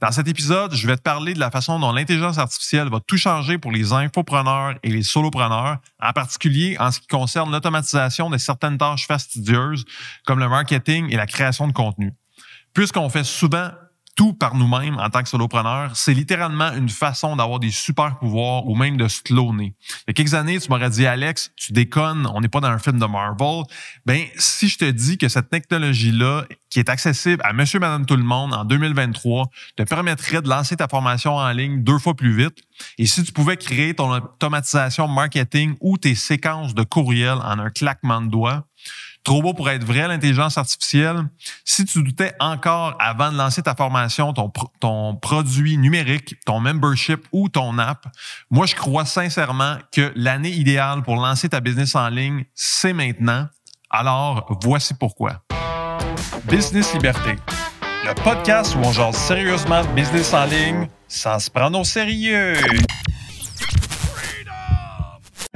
Dans cet épisode, je vais te parler de la façon dont l'intelligence artificielle va tout changer pour les infopreneurs et les solopreneurs, en particulier en ce qui concerne l'automatisation de certaines tâches fastidieuses comme le marketing et la création de contenu. Puisqu'on fait souvent tout par nous-mêmes en tant que solopreneur, c'est littéralement une façon d'avoir des super pouvoirs ou même de se cloner. Il y a quelques années, tu m'aurais dit, Alex, tu déconnes, on n'est pas dans un film de Marvel. Ben, si je te dis que cette technologie-là, qui est accessible à monsieur, madame, tout le monde en 2023, te permettrait de lancer ta formation en ligne deux fois plus vite. Et si tu pouvais créer ton automatisation marketing ou tes séquences de courriel en un claquement de doigts, trop beau pour être vrai, l'intelligence artificielle. Si tu doutais encore avant de lancer ta formation, ton, produit numérique, ton membership ou ton app, moi, je crois sincèrement que l'année idéale pour lancer ta business en ligne, c'est maintenant. Alors, voici pourquoi. Business Liberté, le podcast où on jase sérieusement business en ligne sans se prendre au sérieux.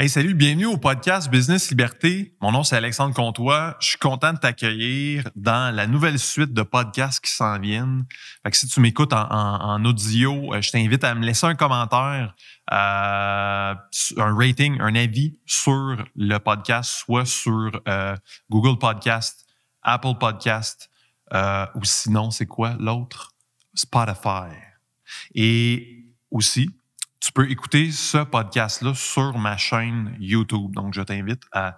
Hey, salut, bienvenue au podcast Business Liberté. Mon nom, c'est Alexandre Comtois. Je suis content de t'accueillir dans la nouvelle suite de podcasts qui s'en viennent. Fait que si tu m'écoutes en, audio, euh, je t'invite à me laisser un commentaire, euh, un rating, un avis sur le podcast, soit sur euh, Google Podcast, Apple Podcast, ou sinon, c'est quoi l'autre? Spotify. Et aussi, tu peux écouter ce podcast-là sur ma chaîne YouTube. Donc, je t'invite à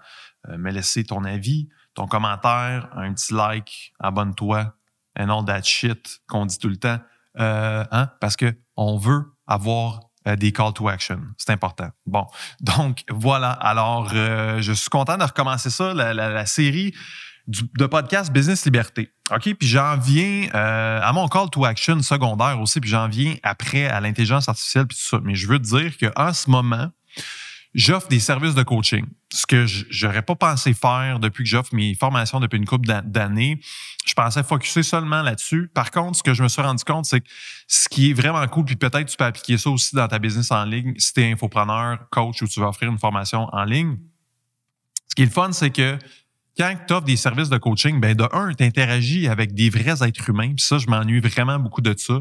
euh, me laisser ton avis, ton commentaire, un petit like, abonne-toi, and all that shit qu'on dit tout le temps. Euh, hein? Parce que on veut avoir euh, des call to action. C'est important. Bon, donc voilà. Alors, je suis content de recommencer ça, la série de podcast Business Liberté. OK? Puis j'en viens euh, à mon call to action secondaire aussi, puis j'en viens après à l'intelligence artificielle, puis tout ça. Mais je veux te dire qu'en ce moment, j'offre des services de coaching. Ce que j'aurais pas pensé faire depuis que j'offre mes formations depuis une couple d'années. Je pensais focuser seulement là-dessus. Par contre, ce que je me suis rendu compte, c'est que ce qui est vraiment cool, puis peut-être tu peux appliquer ça aussi dans ta business en ligne, si tu es infopreneur, coach ou tu vas offrir une formation en ligne. Ce qui est le fun, c'est que quand tu offres des services de coaching, ben de un, tu interagis avec des vrais êtres humains. Puis ça, je m'ennuie vraiment beaucoup de ça.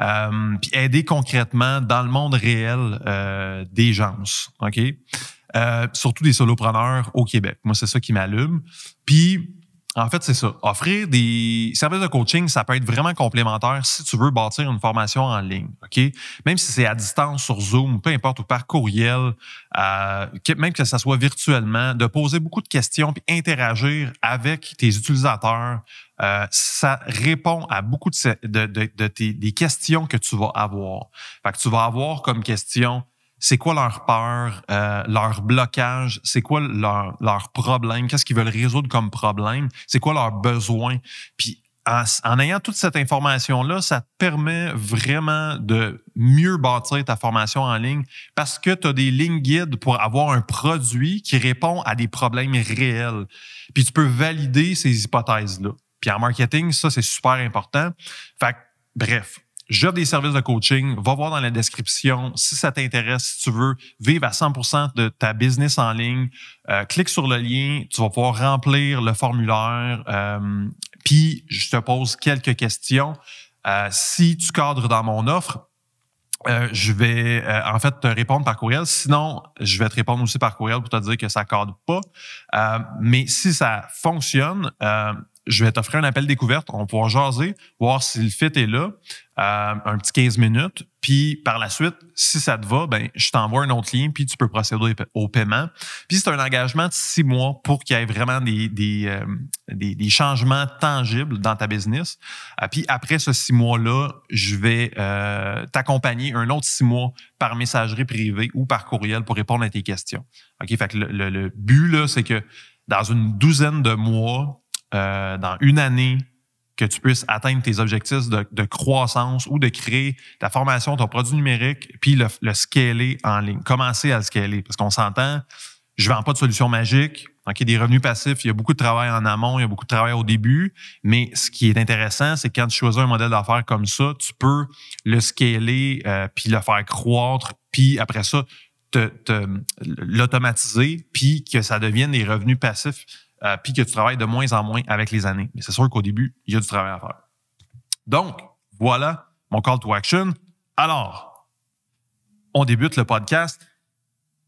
Euh, puis aider concrètement dans le monde réel euh, des gens. OK? Euh, surtout des solopreneurs au Québec. Moi, c'est ça qui m'allume. Puis en fait, c'est ça. Offrir des services de coaching, ça peut être vraiment complémentaire si tu veux bâtir une formation en ligne. OK? Même si c'est à distance sur Zoom, peu importe, ou par courriel, euh, même que ça soit virtuellement, de poser beaucoup de questions puis interagir avec tes utilisateurs, euh, ça répond à beaucoup de, tes, des questions que tu vas avoir. Fait que tu vas avoir comme question c'est quoi leur peur, euh, leur blocage, c'est quoi leur, leur problème, qu'est-ce qu'ils veulent résoudre comme problème, c'est quoi leurs besoins? Puis en, ayant toute cette information-là, ça te permet vraiment de mieux bâtir ta formation en ligne parce que tu as des lignes guides pour avoir un produit qui répond à des problèmes réels. Puis tu peux valider ces hypothèses-là. Puis en marketing, ça, c'est super important. Fait que, bref, J'offre des services de coaching. Va voir dans la description si ça t'intéresse, si tu veux vivre à 100% de ta business en ligne. Euh, clique sur le lien, tu vas pouvoir remplir le formulaire. Euh, puis, je te pose quelques questions. Euh, si tu cadres dans mon offre, je vais en fait te répondre par courriel. Sinon, je vais te répondre aussi par courriel pour te dire que ça cadre pas. mais si ça fonctionne, je vais t'offrir un appel découverte. On va pouvoir jaser, voir si le fit est là, euh, un petit 15 minutes. Puis par la suite, si ça te va, ben je t'envoie un autre lien, puis tu peux procéder au paiement. Puis c'est un engagement de six mois pour qu'il y ait vraiment des, des, euh, des, changements tangibles dans ta business. Euh, puis après ce six mois-là, je vais t'accompagner un autre six mois par messagerie privée ou par courriel pour répondre à tes questions. OK, fait que le, le, le but, là, c'est que dans une douzaine de mois, euh, dans une année que tu puisses atteindre tes objectifs de, croissance ou de créer ta formation, ton produit numérique, puis le, le scaler en ligne, commencer à le scaler. Parce qu'on s'entend, je vends pas de solution magique. OK, des revenus passifs, il y a beaucoup de travail en amont, il y a beaucoup de travail au début. Mais ce qui est intéressant, c'est quand tu choisis un modèle d'affaires comme ça, tu peux le scaler, euh, puis le faire croître, puis après ça, l'automatiser, puis que ça devienne des revenus passifs euh, puis que tu travailles de moins en moins avec les années. Mais c'est sûr qu'au début, il y a du travail à faire. Donc, voilà mon call to action. Alors, on débute le podcast.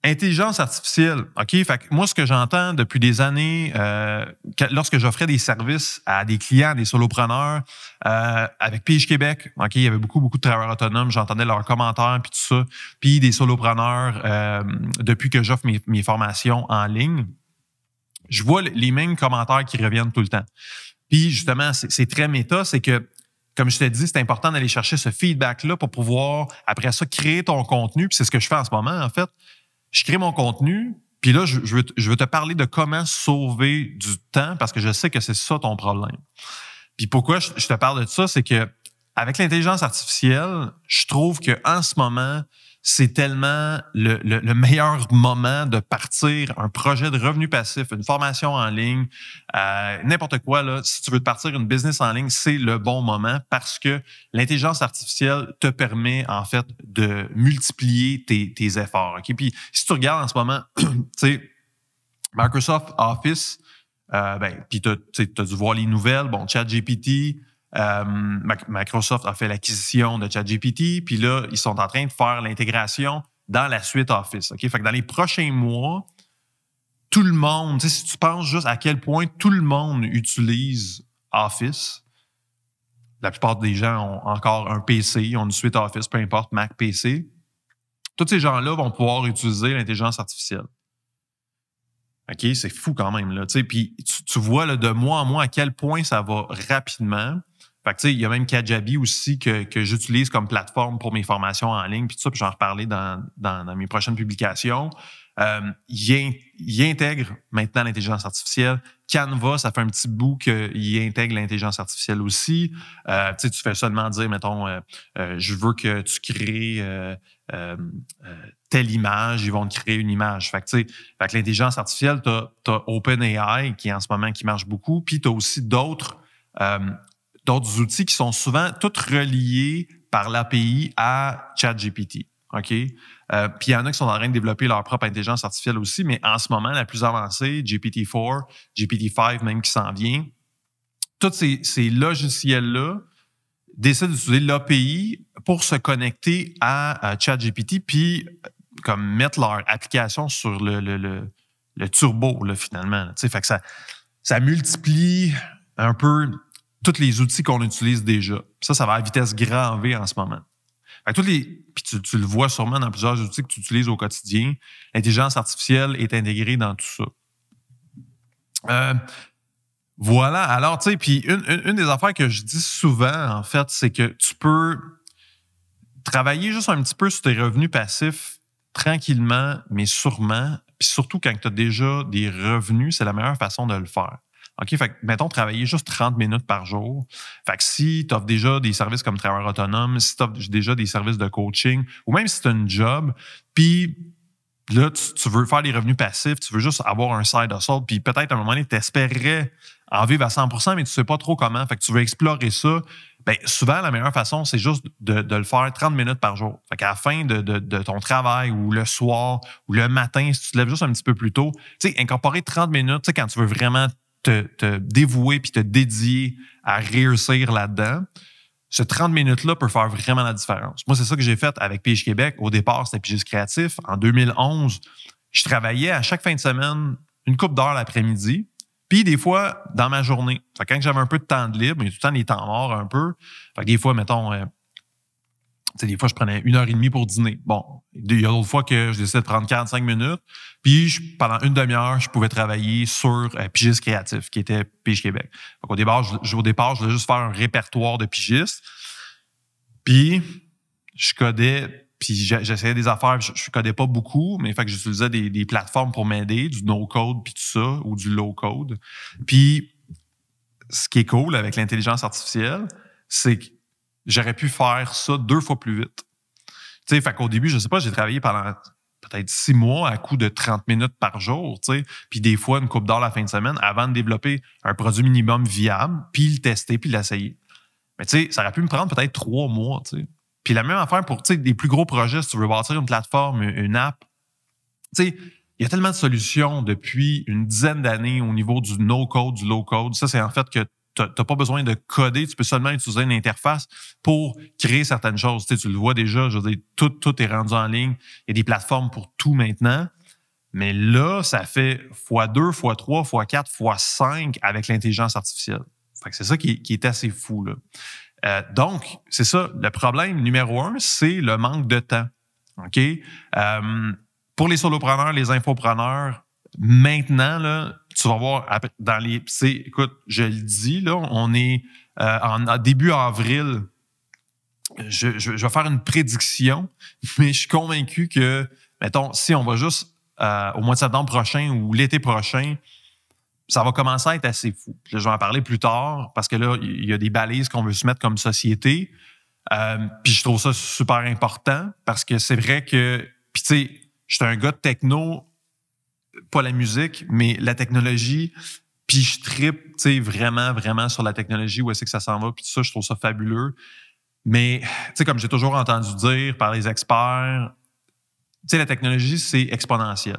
Intelligence artificielle. OK? Fait que moi, ce que j'entends depuis des années, euh, lorsque j'offrais des services à des clients, des solopreneurs, euh, avec Pige Québec, OK, il y avait beaucoup, beaucoup de travailleurs autonomes. J'entendais leurs commentaires, puis tout ça. Puis des solopreneurs, depuis que j'offre mes formations en ligne, je vois les mêmes commentaires qui reviennent tout le temps. Puis justement, c'est très méta, c'est que comme je t'ai dit, c'est important d'aller chercher ce feedback-là pour pouvoir, après ça, créer ton contenu. Puis c'est ce que je fais en ce moment, en fait. Je crée mon contenu, puis là, je, veux, je veux te parler de comment sauver du temps parce que je sais que c'est ça ton problème. Puis pourquoi je, je te parle de ça, c'est que avec l'intelligence artificielle, je trouve que en ce moment, c'est tellement le, le, meilleur moment de partir un projet de revenu passif, une formation en ligne, euh, n'importe quoi. Si tu veux partir une business en ligne, c'est le bon moment parce que l'intelligence artificielle te permet en fait de multiplier tes, tes efforts. Okay? Puis si tu regardes en ce moment, tu sais, Microsoft Office, euh, ben, puis tu as, dû voir les nouvelles, bon, ChatGPT, euh, Microsoft a fait l'acquisition de ChatGPT, puis là, ils sont en train de faire l'intégration dans la suite Office. Fait que dans les prochains mois, tout le monde, si tu penses juste à quel point tout le monde utilise Office, la plupart des gens ont encore un PC, ont une suite Office, peu importe, Mac, PC. Tous ces gens-là vont pouvoir utiliser l'intelligence artificielle. OK, c'est fou quand même. Là. Puis tu, tu vois là, de mois en mois à quel point ça va rapidement. Fait que, il y a même Kajabi aussi que, que j'utilise comme plateforme pour mes formations en ligne, puis tout ça, puis j'en reparler dans, dans, dans, mes prochaines publications. Euh, il, intègre maintenant l'intelligence artificielle. Canva, ça fait un petit bout qu'il intègre l'intelligence artificielle aussi. Euh, tu fais seulement dire, mettons, euh, je veux que tu crées telle image, ils vont te créer une image. L'intelligence artificielle, tu as, OpenAI qui en ce moment qui marche beaucoup, puis tu as aussi d'autres d'autres outils qui sont souvent tous reliés par l'API à ChatGPT. OK? Euh, puis il y en a qui sont en train de développer leur propre intelligence artificielle aussi, mais en ce moment, la plus avancée, GPT-4, GPT-5 même qui s'en vient, tous ces, logiciels-là décident d'utiliser l'API pour se connecter à, ChatGPT, puis comme mettre leur application sur le, turbo, là, finalement. sais, Fait ça multiplie un peu tous les outils qu'on utilise déjà. Ça, ça va à vitesse grand V en ce moment. Fait les, puis tu, le vois sûrement dans plusieurs outils que tu utilises au quotidien. L'intelligence artificielle est intégrée dans tout ça. Euh, voilà. Alors, tu sais, puis une, une, des affaires que je dis souvent, en fait, c'est que tu peux travailler juste un petit peu sur tes revenus passifs tranquillement, mais sûrement. Puis surtout quand tu as déjà des revenus, c'est la meilleure façon de le faire. OK, fait mettons, travailler juste 30 minutes par jour. Fait que si tu offres déjà des services comme travailleur autonome, si tu offres déjà des services de coaching, ou même si tu as une job, puis là, tu, veux faire des revenus passifs, tu veux juste avoir un side hustle, puis peut-être à un moment donné, tu espérais en vivre à 100% mais tu sais pas trop comment. Fait que tu veux explorer ça. Bien, souvent, la meilleure façon, c'est juste de, le faire 30 minutes par jour. Fait qu'à la fin de, de, de, ton travail ou le soir ou le matin, si tu te lèves juste un petit peu plus tôt, tu sais, incorporer 30 minutes, tu sais, quand tu veux vraiment te, dévouer puis te dédier à réussir là-dedans, ce 30 minutes-là peut faire vraiment la différence. Moi, c'est ça que j'ai fait avec Pige Québec. Au départ, c'était Pigiste Créatif. En 2011, je travaillais à chaque fin de semaine une coupe d'heure l'après-midi. Puis des fois, dans ma journée. quand j'avais un peu de temps de libre, a tout le temps des temps morts un peu. Fait des fois, mettons, euh, des fois, je prenais une heure et demie pour dîner. Bon, il y a d'autres fois que je décidais de prendre 45 minutes. Puis, pendant une demi-heure, je pouvais travailler sur euh, Pigiste Créatif, qui était Pige Québec. Au départ, je, au départ, je voulais juste faire un répertoire de pigistes. Puis, je codais, puis j'essayais des affaires. Je, je codais pas beaucoup, mais fait j'utilisais des, plateformes pour m'aider, du no-code, puis tout ça, ou du low-code. Puis, ce qui est cool avec l'intelligence artificielle, c'est que j'aurais pu faire ça deux fois plus vite. Tu sais, fait début, je sais pas, j'ai travaillé pendant peut-être six mois à coup de 30 minutes par jour, tu sais, puis des fois une coupe d'or la fin de semaine avant de développer un produit minimum viable, puis le tester, puis l'essayer. Mais tu sais, ça aurait pu me prendre peut-être trois mois, tu sais. Puis la même affaire pour, tu sais, des plus gros projets, si tu veux bâtir une plateforme, une app, tu sais, il y a tellement de solutions depuis une dizaine d'années au niveau du no-code, du low-code. Ça, c'est en fait que Tu n'as pas besoin de coder, tu peux seulement utiliser une interface pour créer certaines choses. Tu, le vois déjà, je veux dire, tout, est rendu en ligne. Il y a des plateformes pour tout maintenant. Mais là, ça fait x2, x3, x4, x5 avec l'intelligence artificielle. c'est ça qui, est assez fou. Là. Euh, donc, c'est ça. Le problème numéro un, c'est le manque de temps. OK? Euh, pour les solopreneurs, les infopreneurs, maintenant, là, tu vas voir dans les. Écoute, je le dis, là, on est euh, en début avril. Je, vais faire une prédiction, mais je suis convaincu que, mettons, si on va juste euh, au mois de septembre prochain ou l'été prochain, ça va commencer à être assez fou. je vais en parler plus tard parce que là, il y a des balises qu'on veut se mettre comme société. Euh, puis je trouve ça super important parce que c'est vrai que, puis tu sais, je suis un gars de techno, pas la musique, mais la technologie. Puis je tripe, vraiment, vraiment sur la technologie, où est-ce que ça s'en va. Puis ça, je trouve ça fabuleux. Mais, comme j'ai toujours entendu dire par les experts, tu la technologie, c'est exponentiel.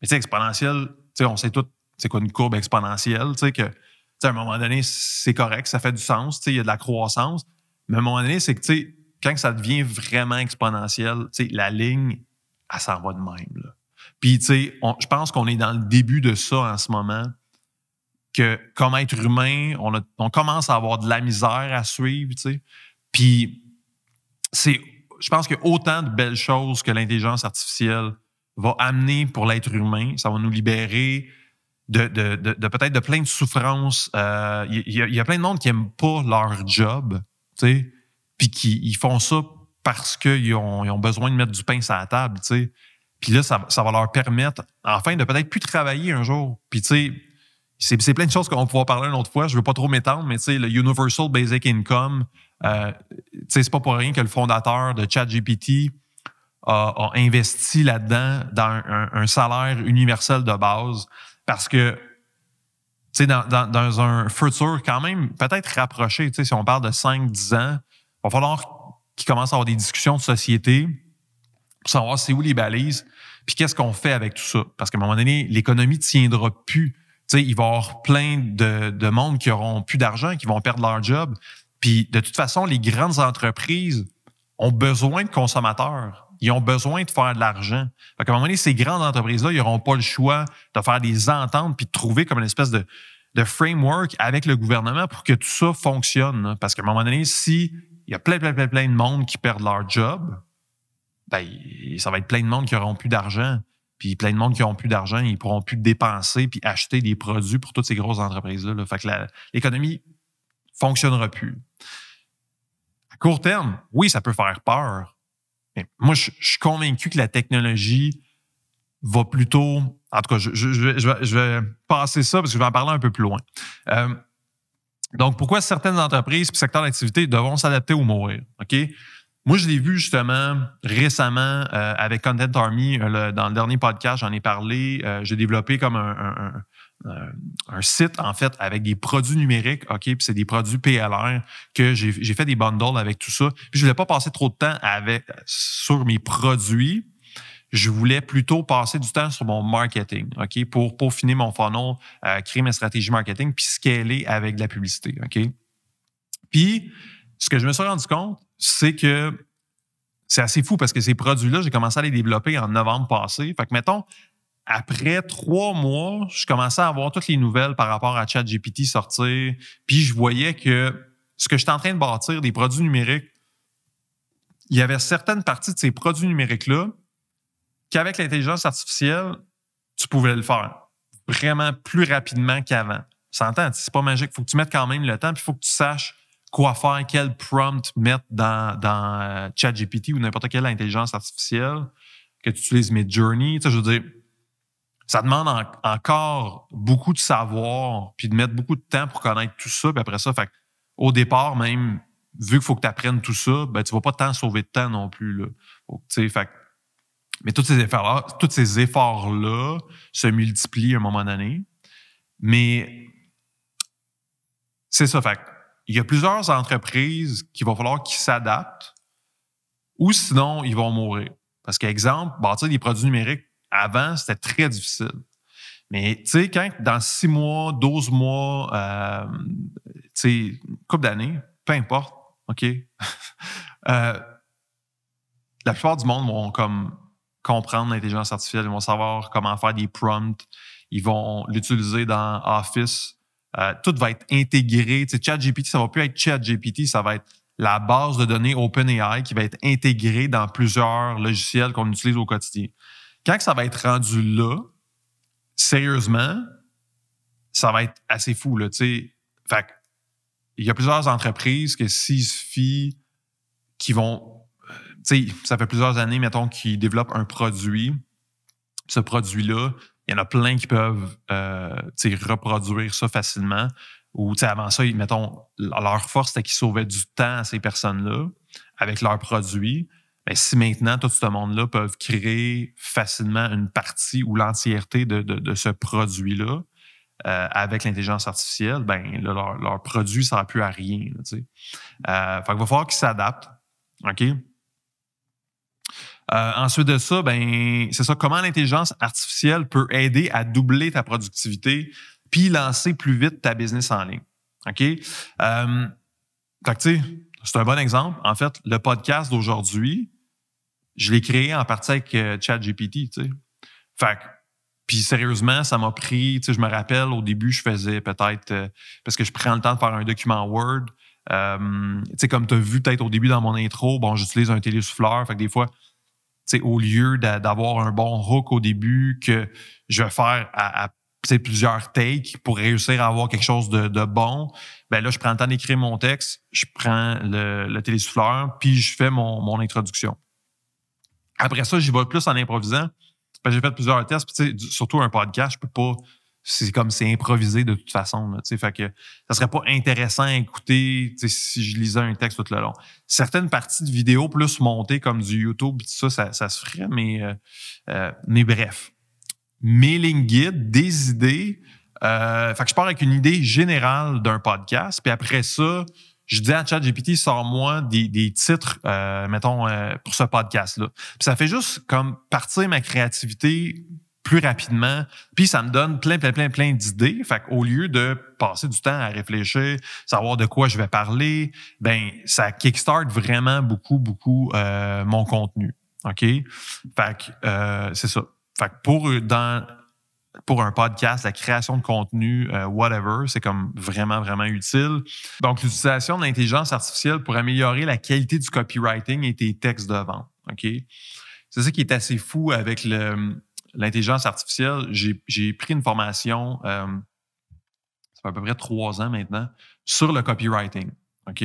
Mais exponentiel, on sait tout, c'est quoi une courbe exponentielle, tu que, à un moment donné, c'est correct, ça fait du sens, il y a de la croissance. Mais à un moment donné, c'est que, quand ça devient vraiment exponentiel, la ligne, elle s'en va de même, là. Puis, tu sais, je pense qu'on est dans le début de ça en ce moment, que comme être humain, on, commence à avoir de la misère à suivre, tu sais. Puis, c'est je pense qu'il y a autant de belles choses que l'intelligence artificielle va amener pour l'être humain. Ça va nous libérer de, de, de, peut-être de plein de souffrances. Euh, il y, a plein de monde qui n'aiment pas leur job, tu sais, puis qui ils font ça parce qu'ils ont, ils ont besoin de mettre du pain sur la table, tu sais. Puis là, ça, va leur permettre, enfin, de peut-être plus travailler un jour. Puis tu sais, c'est plein de choses qu'on va pouvoir parler une autre fois. Je veux pas trop m'étendre, mais tu sais, le Universal Basic Income, euh, c'est pas pour rien que le fondateur de ChatGPT a, investi là-dedans dans un, salaire universel de base parce que tu dans, dans, un futur quand même peut-être rapproché, si on parle de 5-10 ans, il va falloir qu'il commence à avoir des discussions de société pour savoir c'est où les balises, puis qu'est-ce qu'on fait avec tout ça? Parce qu'à un moment donné, l'économie tiendra plus. sais, il va y avoir plein de, de monde qui auront plus d'argent, qui vont perdre leur job. Puis de toute façon, les grandes entreprises ont besoin de consommateurs. Ils ont besoin de faire de l'argent. À un moment donné, ces grandes entreprises-là, ils n'auront pas le choix de faire des ententes puis de trouver comme une espèce de, de framework avec le gouvernement pour que tout ça fonctionne. Parce qu'à un moment donné, si il y a plein, plein, plein, plein de monde qui perdent leur job, ben, ça va être plein de monde qui n'auront plus d'argent. Puis plein de monde qui n'auront plus d'argent, ils pourront plus dépenser puis acheter des produits pour toutes ces grosses entreprises-là. Là. Fait que l'économie fonctionnera plus. À court terme, oui, ça peut faire peur. Mais moi, je, suis convaincu que la technologie va plutôt. En tout cas, je, je, vais, passer ça parce que je vais en parler un peu plus loin. Euh, donc, pourquoi certaines entreprises et secteurs d'activité devront s'adapter ou mourir? OK? Moi, je l'ai vu justement récemment euh, avec Content Army. Euh, dans le dernier podcast, j'en ai parlé. j'ai développé comme un, euh, site, en fait, avec des produits numériques, OK, puis c'est des produits PLR que j'ai fait des bundles avec tout ça. Puis je voulais pas passer trop de temps sur mes produits. Je voulais plutôt passer du temps sur mon marketing, OK, pour peaufiner mon funnel, euh, créer ma stratégie marketing, puis scaler avec de la publicité, OK? Puis, ce que je me suis rendu compte, c'est que c'est assez fou parce que ces produits-là, j'ai commencé à les développer en novembre passé. Fait que, mettons, après trois mois, je commençais à avoir toutes les nouvelles par rapport à ChatGPT sortir, puis je voyais que ce que j'étais en train de bâtir, des produits numériques, il y avait certaines parties de ces produits numériques-là qu'avec l'intelligence artificielle, tu pouvais le faire vraiment plus rapidement qu'avant. S'entend, c'est pas magique. Faut que tu mettes quand même le temps, puis il faut que tu saches quoi faire, quel prompt mettre dans, dans euh, ChatGPT ou n'importe quelle intelligence artificielle, que tu utilises Midjourney. Tu sais, je veux dire, ça demande encore beaucoup de savoir, puis de mettre beaucoup de temps pour connaître tout ça. Puis après ça, au départ, même, vu qu'il faut que tu apprennes tout ça, ben, tu vas pas tant sauver de temps non plus. Là. fait, mais tous ces efforts-là, tous ces efforts-là se multiplient à un moment donné. Mais c'est ça. Fait, il y a plusieurs entreprises qu'il va falloir qu'ils s'adaptent ou sinon ils vont mourir. Parce qu'exemple, bâtir des produits numériques, avant, c'était très difficile. Mais tu sais, quand dans 6 mois, 12 mois, euh, tu sais, couple d'années, peu importe, OK? euh, la plupart du monde vont comme comprendre l'intelligence artificielle, ils vont savoir comment faire des prompts, ils vont l'utiliser dans Office. Euh, tout va être intégré. Tu sais, ChatGPT, ça va plus être ChatGPT, ça va être la base de données OpenAI qui va être intégrée dans plusieurs logiciels qu'on utilise au quotidien. Quand ça va être rendu là, sérieusement, ça va être assez fou. Là, sais. il y a plusieurs entreprises que s'il suffit qui vont. Tu sais, ça fait plusieurs années, mettons, qu'ils développent un produit. Ce produit-là, il y en a plein qui peuvent euh, reproduire ça facilement. Ou avant ça, mettons, leur force, c'était qu'ils sauvaient du temps à ces personnes-là avec leurs produits. Mais si maintenant, tout ce monde-là peuvent créer facilement une partie ou l'entièreté de, ce produit-là euh, avec l'intelligence artificielle, ben leur, produit ne sera plus à rien. Euh, fait va falloir qu'ils s'adaptent. OK? Euh, ensuite de ça, ben c'est ça, comment l'intelligence artificielle peut aider à doubler ta productivité puis lancer plus vite ta business en ligne. OK? Euh, c'est un bon exemple. En fait, le podcast d'aujourd'hui, je l'ai créé en partie avec euh, ChatGPT, tu sais. Fait puis sérieusement, ça m'a pris, tu sais, je me rappelle, au début, je faisais peut-être, euh, parce que je prends le temps de faire un document Word. Tu sais, comme tu as vu peut-être au début dans mon intro, bon, j'utilise un télésouffleur. Fait que des fois, au lieu d'avoir un bon hook au début que je vais faire à, plusieurs takes pour réussir à avoir quelque chose de, bon. Ben là, je prends le temps d'écrire mon texte, je prends le, le télésouffleur, puis je fais mon, mon introduction. Après ça, j'y vais plus en improvisant. J'ai fait plusieurs tests, surtout un podcast, je peux pas. C'est comme c'est improvisé de toute façon. Là, fait que ça serait pas intéressant à écouter si je lisais un texte tout le long. Certaines parties de vidéo plus montées comme du YouTube, ça, ça, ça se ferait, mais, euh, euh, mais bref mailing guide, des idées. Euh, fait que je pars avec une idée générale d'un podcast, puis après ça, je dis à ChatGPT, sors-moi des, des, titres, mettons, pour ce podcast-là. Puis ça fait juste comme partir ma créativité plus rapidement, puis ça me donne plein, plein, plein, plein d'idées. Fait qu'au lieu de passer du temps à réfléchir, savoir de quoi je vais parler, ben ça kickstart vraiment beaucoup, beaucoup euh, mon contenu. OK? Fait que c'est ça. Fait que pour, dans, pour un podcast, la création de contenu, euh, whatever, c'est comme vraiment, vraiment utile. Donc, l'utilisation de l'intelligence artificielle pour améliorer la qualité du copywriting et tes textes de vente. OK? C'est ça qui est assez fou avec l'intelligence artificielle. J'ai pris une formation, euh, ça fait à peu près trois ans maintenant, sur le copywriting. OK?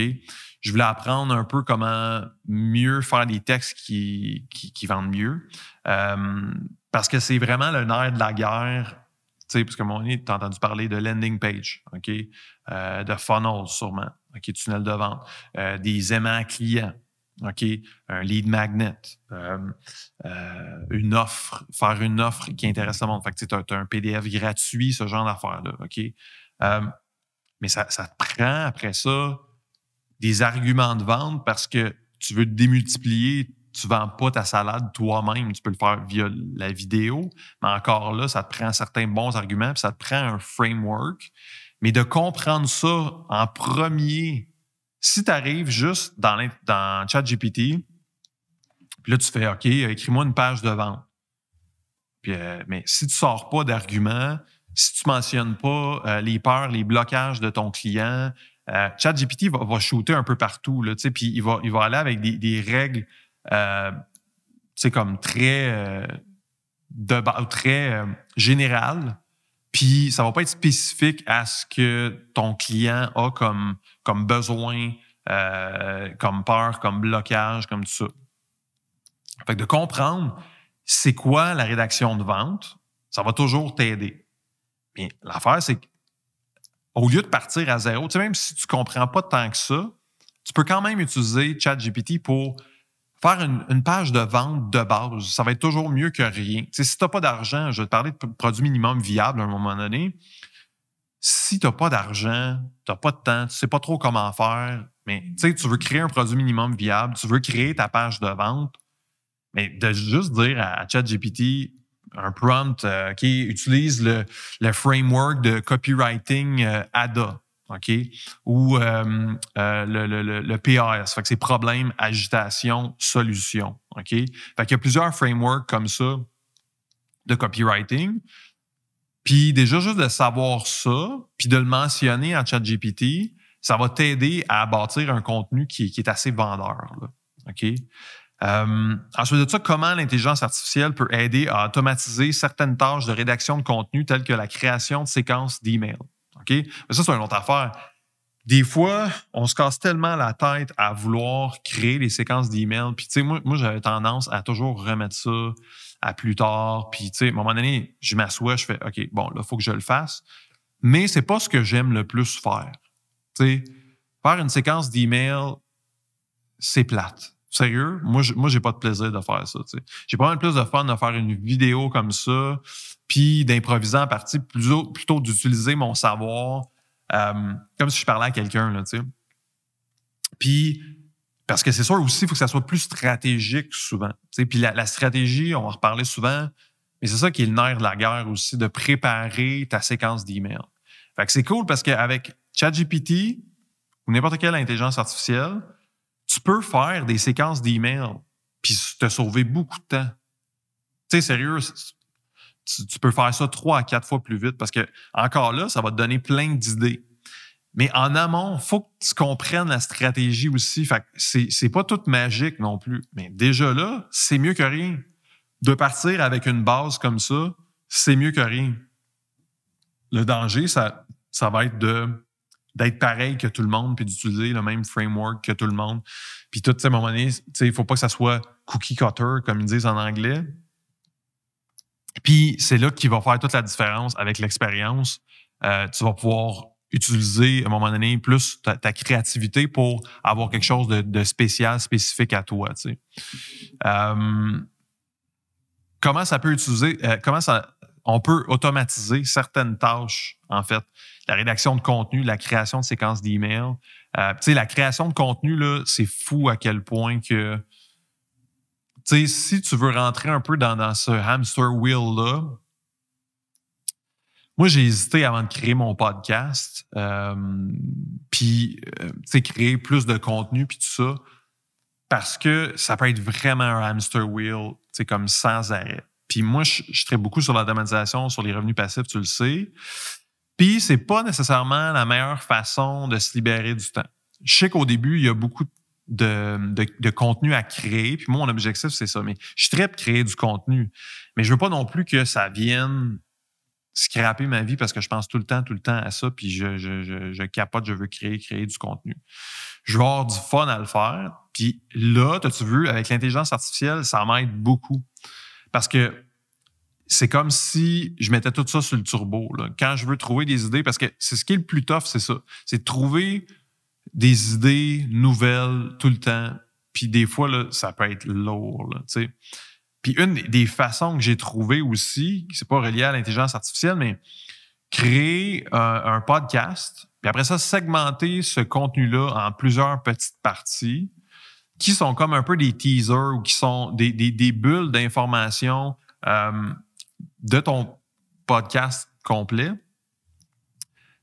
Je voulais apprendre un peu comment mieux faire des textes qui, vendent mieux. Euh, parce que c'est vraiment le nerf de la guerre. Tu sais, parce que mon tu as entendu parler de landing page, OK? Euh, de funnel, sûrement, OK? Tunnel de vente, des aimants clients, OK? Un lead magnet, une offre, faire une offre qui intéresse le monde. Fait tu as, un PDF gratuit, ce genre d'affaires-là, OK? mais ça, ça te prend après ça des arguments de vente parce que tu veux démultiplier, tu ne vends pas ta salade toi-même, tu peux le faire via la vidéo, mais encore là, ça te prend certains bons arguments, puis ça te prend un framework. Mais de comprendre ça en premier, si tu arrives juste dans, ChatGPT, puis là, tu fais OK, écris-moi une page de vente. Puis, euh, mais si tu ne sors pas d'arguments, si tu ne mentionnes pas euh, les peurs, les blocages de ton client, euh, ChatGPT va, shooter un peu partout, là, puis il va, il va aller avec des, règles, comme très, de, très générales, puis ça va pas être spécifique à ce que ton client a comme, comme besoin, euh, comme peur, comme blocage, comme tout ça. Fait que de comprendre c'est quoi la rédaction de vente, ça va toujours t'aider. Mais l'affaire, c'est que au lieu de partir à zéro, tu sais, même si tu comprends pas tant que ça, tu peux quand même utiliser ChatGPT pour faire une, page de vente de base. Ça va être toujours mieux que rien. Si tu n'as pas d'argent, je vais te parler de produit minimum viable à un moment donné. Si tu n'as pas d'argent, tu n'as pas de temps, tu sais pas trop comment faire, mais tu veux créer un produit minimum viable, tu veux créer ta page de vente, mais de juste dire à ChatGPT, un prompt qui utilise le, le, framework de copywriting ADA. OK? Ou le, le, le, PAS, c'est problème, agitation, solution. OK? Fait qu'il y a plusieurs frameworks comme ça de copywriting. Puis déjà, juste de savoir ça, puis de le mentionner en ChatGPT, ça va t'aider à bâtir un contenu qui, est assez vendeur. OK? Euh, ensuite de ça, comment l'intelligence artificielle peut aider à automatiser certaines tâches de rédaction de contenu telles que la création de séquences d'emails? OK? Mais ça, c'est une autre affaire. Des fois, on se casse tellement la tête à vouloir créer les séquences d'emails. Puis, tu sais, moi, j'avais tendance à toujours remettre ça à plus tard. Puis, tu sais, à un moment donné, je m'assois, je fais, OK, bon, là, il faut que je le fasse. Mais c'est pas ce que j'aime le plus faire. Tu sais, faire une séquence d'email, c'est plate. Sérieux, moi, moi, j'ai pas de plaisir de faire ça. J'ai pas mal plus de fun de faire une vidéo comme ça, puis d'improviser en partie, plutôt, plutôt d'utiliser mon savoir euh, comme si je parlais à quelqu'un. Puis parce que c'est sûr aussi, il faut que ça soit plus stratégique souvent. Puis la, stratégie, on va en reparler souvent, mais c'est ça qui est le nerf de la guerre aussi, de préparer ta séquence d'emails. Fait que c'est cool parce qu'avec ChatGPT ou n'importe quelle intelligence artificielle, tu peux faire des séquences d'emails puis te sauver beaucoup de temps. Tu sais, sérieux, tu, peux faire ça trois à quatre fois plus vite parce que encore là, ça va te donner plein d'idées. Mais en amont, faut que tu comprennes la stratégie aussi. Fait c'est, c'est pas tout magique non plus. Mais déjà là, c'est mieux que rien. De partir avec une base comme ça, c'est mieux que rien. Le danger, ça, ça va être de d'être pareil que tout le monde, puis d'utiliser le même framework que tout le monde. Puis tout, à un moment donné, il faut pas que ça soit cookie cutter, comme ils disent en anglais. Puis c'est là qu'il va faire toute la différence avec l'expérience. Euh, tu vas pouvoir utiliser à un moment donné plus ta, créativité pour avoir quelque chose de, spécial, spécifique à toi. Tu sais. Euh, comment ça peut utiliser, euh, comment ça, on peut automatiser certaines tâches, en fait. La rédaction de contenu, la création de séquences d'emails. Euh, tu sais, la création de contenu, là, c'est fou à quel point que, tu sais, si tu veux rentrer un peu dans, ce hamster wheel-là, moi, j'ai hésité avant de créer mon podcast, euh, puis, euh, tu sais, créer plus de contenu, puis tout ça, parce que ça peut être vraiment un hamster wheel, tu sais, comme sans arrêt. Puis moi, je, je beaucoup sur l'automatisation, sur les revenus passifs, tu le sais. Puis c'est pas nécessairement la meilleure façon de se libérer du temps. Je sais qu'au début, il y a beaucoup de, contenu à créer. Puis moi, mon objectif, c'est ça. Mais je de créer du contenu. Mais je veux pas non plus que ça vienne scraper ma vie parce que je pense tout le temps, tout le temps à ça, puis je, capote, je veux créer, créer du contenu. Je veux avoir du fun à le faire. Puis là, as-tu vu, avec l'intelligence artificielle, ça m'aide beaucoup. Parce que c'est comme si je mettais tout ça sur le turbo. Quand je veux trouver des idées, parce que c'est ce qui est le plus tough, c'est ça. C'est de trouver des idées nouvelles tout le temps. Puis des fois, là, ça peut être lourd. Puis une des façons que j'ai trouvé aussi, qui c'est pas relié à l'intelligence artificielle, mais créer un, podcast, puis après ça, segmenter ce contenu-là en plusieurs petites parties qui sont comme un peu des teasers ou qui sont des, des, bulles d'information euh, de ton podcast complet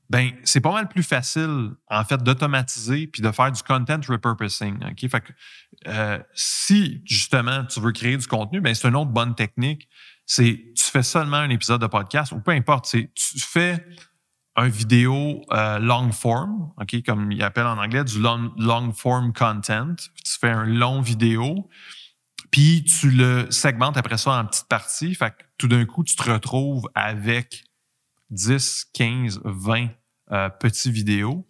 ben c'est pas mal plus facile en fait d'automatiser puis de faire du content repurposing. Euh, si justement tu veux créer du contenu, ben c'est une autre bonne technique. C'est tu fais seulement un épisode de podcast ou peu importe, c'est tu fais un vidéo euh, long form, ok, comme il appelle en anglais du long, long form content. Tu fais un long vidéo, puis tu le segmentes après ça en petites parties. Fait que tout d'un coup tu te retrouves avec 10, 15, 20 euh, petits vidéos.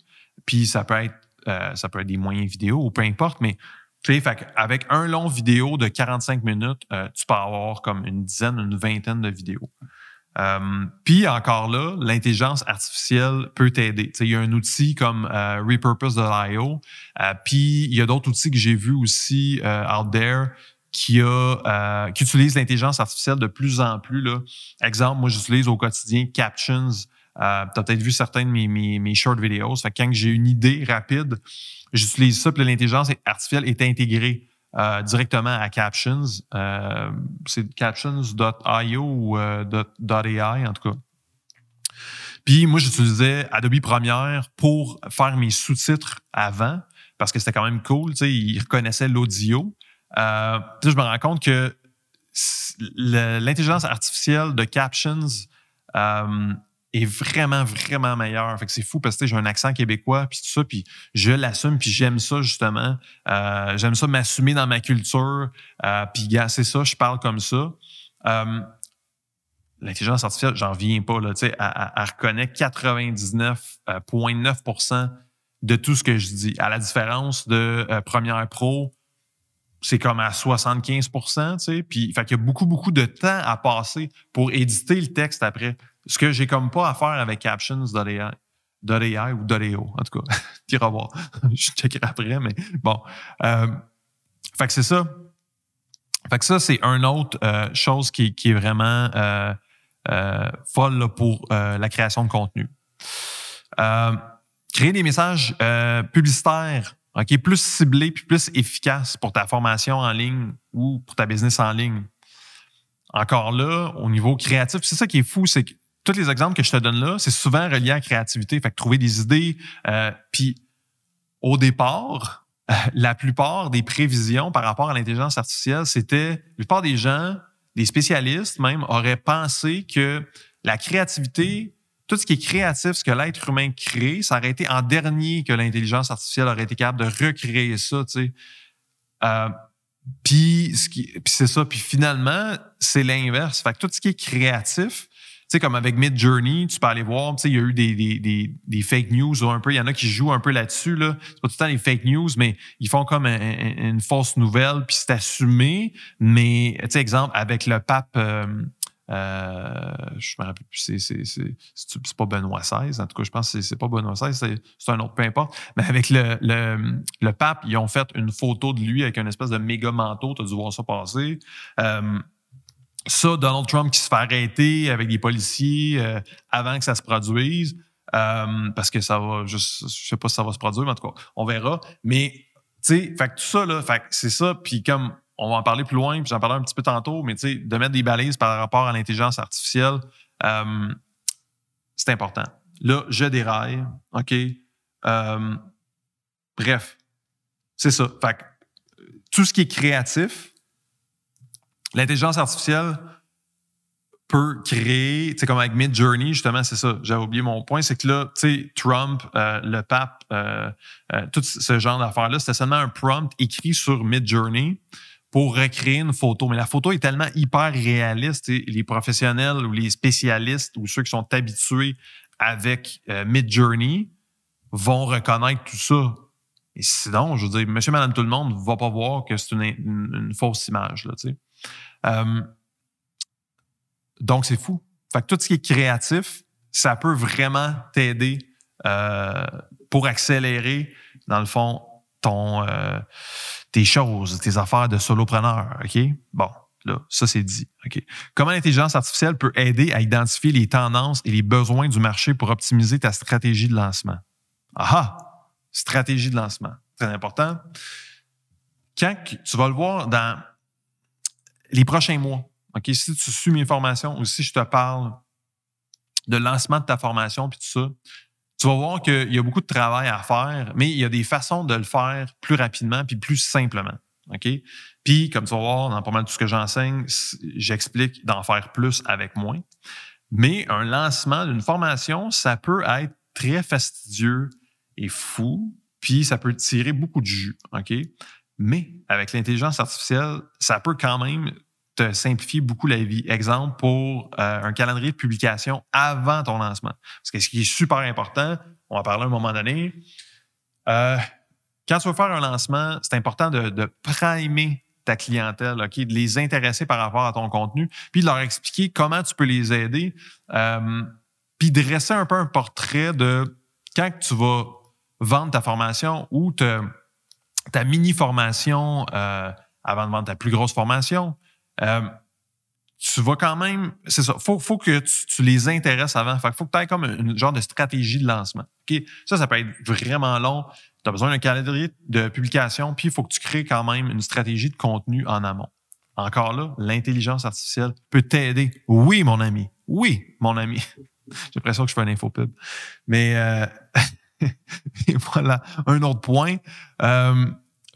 Puis ça peut être euh, ça peut être des moyens vidéo ou peu importe, mais tu sais, avec un long vidéo de 45 minutes, euh, tu peux avoir comme une dizaine, une vingtaine de vidéos. Puis encore là, l'intelligence artificielle peut t'aider. Il y a un outil comme Repurpose.io, puis il y a d'autres outils que j'ai vus aussi out there qui a qui utilise l'intelligence artificielle de plus en plus. Là. Exemple, moi j'utilise au quotidien Captions euh, tu as peut-être vu certains de mes, mes, short videos. Fait quand j'ai une idée rapide, j'utilise ça, puis l'intelligence artificielle est intégrée euh, directement à Captions. Euh, c'est captions.io ou euh, en tout cas. Puis moi, j'utilisais Adobe Premiere pour faire mes sous-titres avant parce que c'était quand même cool. Tu sais, il reconnaissait l'audio. Je me rends compte que l'intelligence artificielle de Captions est vraiment, vraiment meilleure. Fait que c'est fou parce que j'ai un accent québécois, puis tout ça, puis je l'assume, puis j'aime ça, justement. Euh, j'aime ça m'assumer dans ma culture, euh, puis c'est ça, je parle comme ça. Euh, l'intelligence artificielle, j'en viens pas, là, tu sais, elle, reconnaît 99,9% de tout ce que je dis. À la différence de Premiere Pro, c'est comme à 75 tu sais. Puis, fait qu'il y a beaucoup, beaucoup de temps à passer pour éditer le texte après. Ce que j'ai comme pas à faire avec captions.ai ou .eo, en tout cas. tu voir. Je checkerai après, mais bon. Euh, fait que c'est ça. Fait que ça, c'est une autre euh, chose qui, qui, est vraiment euh, folle pour la création de contenu. créer des messages publicitaires OK, plus ciblés puis plus efficaces pour ta formation en ligne ou pour ta business en ligne. Encore là, au niveau créatif, c'est ça qui est fou, c'est que tous les exemples que je te donne là, c'est souvent relié à la créativité. Fait que trouver des idées. Euh, puis au départ, la plupart des prévisions par rapport à l'intelligence artificielle, c'était la plupart des gens, des spécialistes même, auraient pensé que la créativité, tout ce qui est créatif, ce que l'être humain crée, ça aurait été en dernier que l'intelligence artificielle aurait été capable de recréer ça, tu sais. Euh, puis c'est ça. Puis finalement, c'est l'inverse. Fait que tout ce qui est créatif, sais, comme avec Mid Journey, tu peux aller voir, tu sais, il y a eu des, des, des, fake news un peu, il y en a qui jouent un peu là-dessus, là. C'est pas tout le temps des fake news, mais ils font comme une fausse nouvelle, puis c'est assumé. Mais, tu sais, exemple, avec le pape, euh, euh, je me rappelle plus, c'est, pas Benoît XVI, en tout cas, je pense que c'est, pas Benoît XVI, c'est, c'est un autre, peu importe. Mais avec le, le, le pape, ils ont fait une photo de lui avec une espèce de méga manteau, tu as dû voir ça passer. Euh, ça, Donald Trump qui se fait arrêter avec des policiers euh, avant que ça se produise, euh, parce que ça va, je, je sais pas si ça va se produire, mais en tout cas, on verra. Mais, tu sais, fait que tout ça, là, fait c'est ça, puis comme on va en parler plus loin, puis j'en parlais un petit peu tantôt, mais tu sais, de mettre des balises par rapport à l'intelligence artificielle, euh, c'est important. Là, je déraille, OK? bref, c'est ça. Fait que tout ce qui est créatif, L'intelligence artificielle peut créer, sais, comme avec Mid Journey, justement, c'est ça, j'avais oublié mon point, c'est que là, tu sais, Trump, euh, le pape, euh, euh, tout ce genre d'affaires-là, c'était seulement un prompt écrit sur Mid Journey pour recréer une photo. Mais la photo est tellement hyper réaliste, les professionnels ou les spécialistes ou ceux qui sont habitués avec Mid Journey vont reconnaître tout ça. Et sinon, je veux dire, monsieur, madame, tout le monde ne va pas voir que c'est une, une, fausse image, tu sais. Euh, donc, c'est fou. Fait que tout ce qui est créatif, ça peut vraiment t'aider euh, pour accélérer, dans le fond, ton, euh, tes choses, tes affaires de solopreneur. OK? Bon, là, ça, c'est dit. OK? Comment l'intelligence artificielle peut aider à identifier les tendances et les besoins du marché pour optimiser ta stratégie de lancement? Ah! Stratégie de lancement. Très important. Quand tu vas le voir dans les prochains mois, OK, si tu suis mes formations ou si je te parle de lancement de ta formation puis tout ça, tu vas voir qu'il y a beaucoup de travail à faire, mais il y a des façons de le faire plus rapidement puis plus simplement. OK? Puis, comme tu vas voir dans pas mal tout ce que j'enseigne, j'explique d'en faire plus avec moins. Mais un lancement d'une formation, ça peut être très fastidieux et fou, puis ça peut tirer beaucoup de jus. OK? Mais avec l'intelligence artificielle, ça peut quand même te simplifier beaucoup la vie. Exemple, pour euh, un calendrier de publication avant ton lancement. Parce que ce qui est super important, on va parler à un moment donné, euh, quand tu veux faire un lancement, c'est important de, primer ta clientèle, de les intéresser par rapport à ton contenu, puis de leur expliquer comment tu peux les aider, euh, puis dresser un peu un portrait de quand tu vas vendre ta formation ou te ta mini-formation euh, avant de vendre ta plus grosse formation, euh, tu vas quand même. C'est ça. Faut, faut que tu, les intéresses avant. Fait faut que tu aies comme une, genre de stratégie de lancement. Ça, ça peut être vraiment long. tu as besoin d'un calendrier de publication, puis il faut que tu crées quand même une stratégie de contenu en amont. Encore là, l'intelligence artificielle peut t'aider. Oui, mon ami. Oui, mon ami. J'ai l'impression que je fais un infopub. Mais euh, voilà, un autre point. Euh,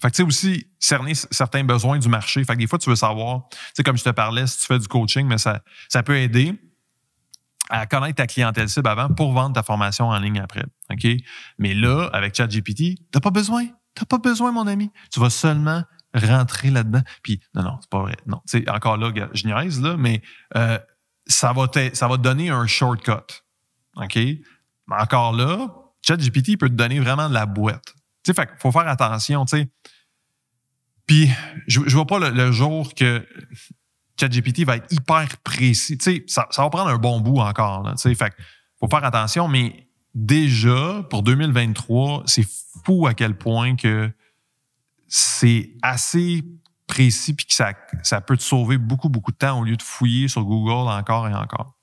fait que tu sais aussi cerner certains besoins du marché. Fait que des fois, tu veux savoir, tu sais, comme je te parlais, si tu fais du coaching, mais ça, ça peut aider à connaître ta clientèle cible avant pour vendre ta formation en ligne après. OK? Mais là, avec ChatGPT, t'as pas besoin. T'as pas besoin, mon ami. Tu vas seulement rentrer là-dedans. Puis, non, non, c'est pas vrai. Non, tu sais, encore là, je niaise, là, mais euh, ça, va te, ça va te donner un shortcut. OK? Mais encore là, ChatGPT peut te donner vraiment de la boîte. Tu sais, fait faut faire attention, tu sais. Puis, je, vois pas le jour que ChatGPT va être hyper précis. Tu sais, ça, ça, va prendre un bon bout encore. Là, tu sais, fait faut faire attention, mais déjà, pour 2023, c'est fou à quel point que c'est assez précis puis que ça, ça peut te sauver beaucoup, beaucoup de temps au lieu de fouiller sur Google encore et encore.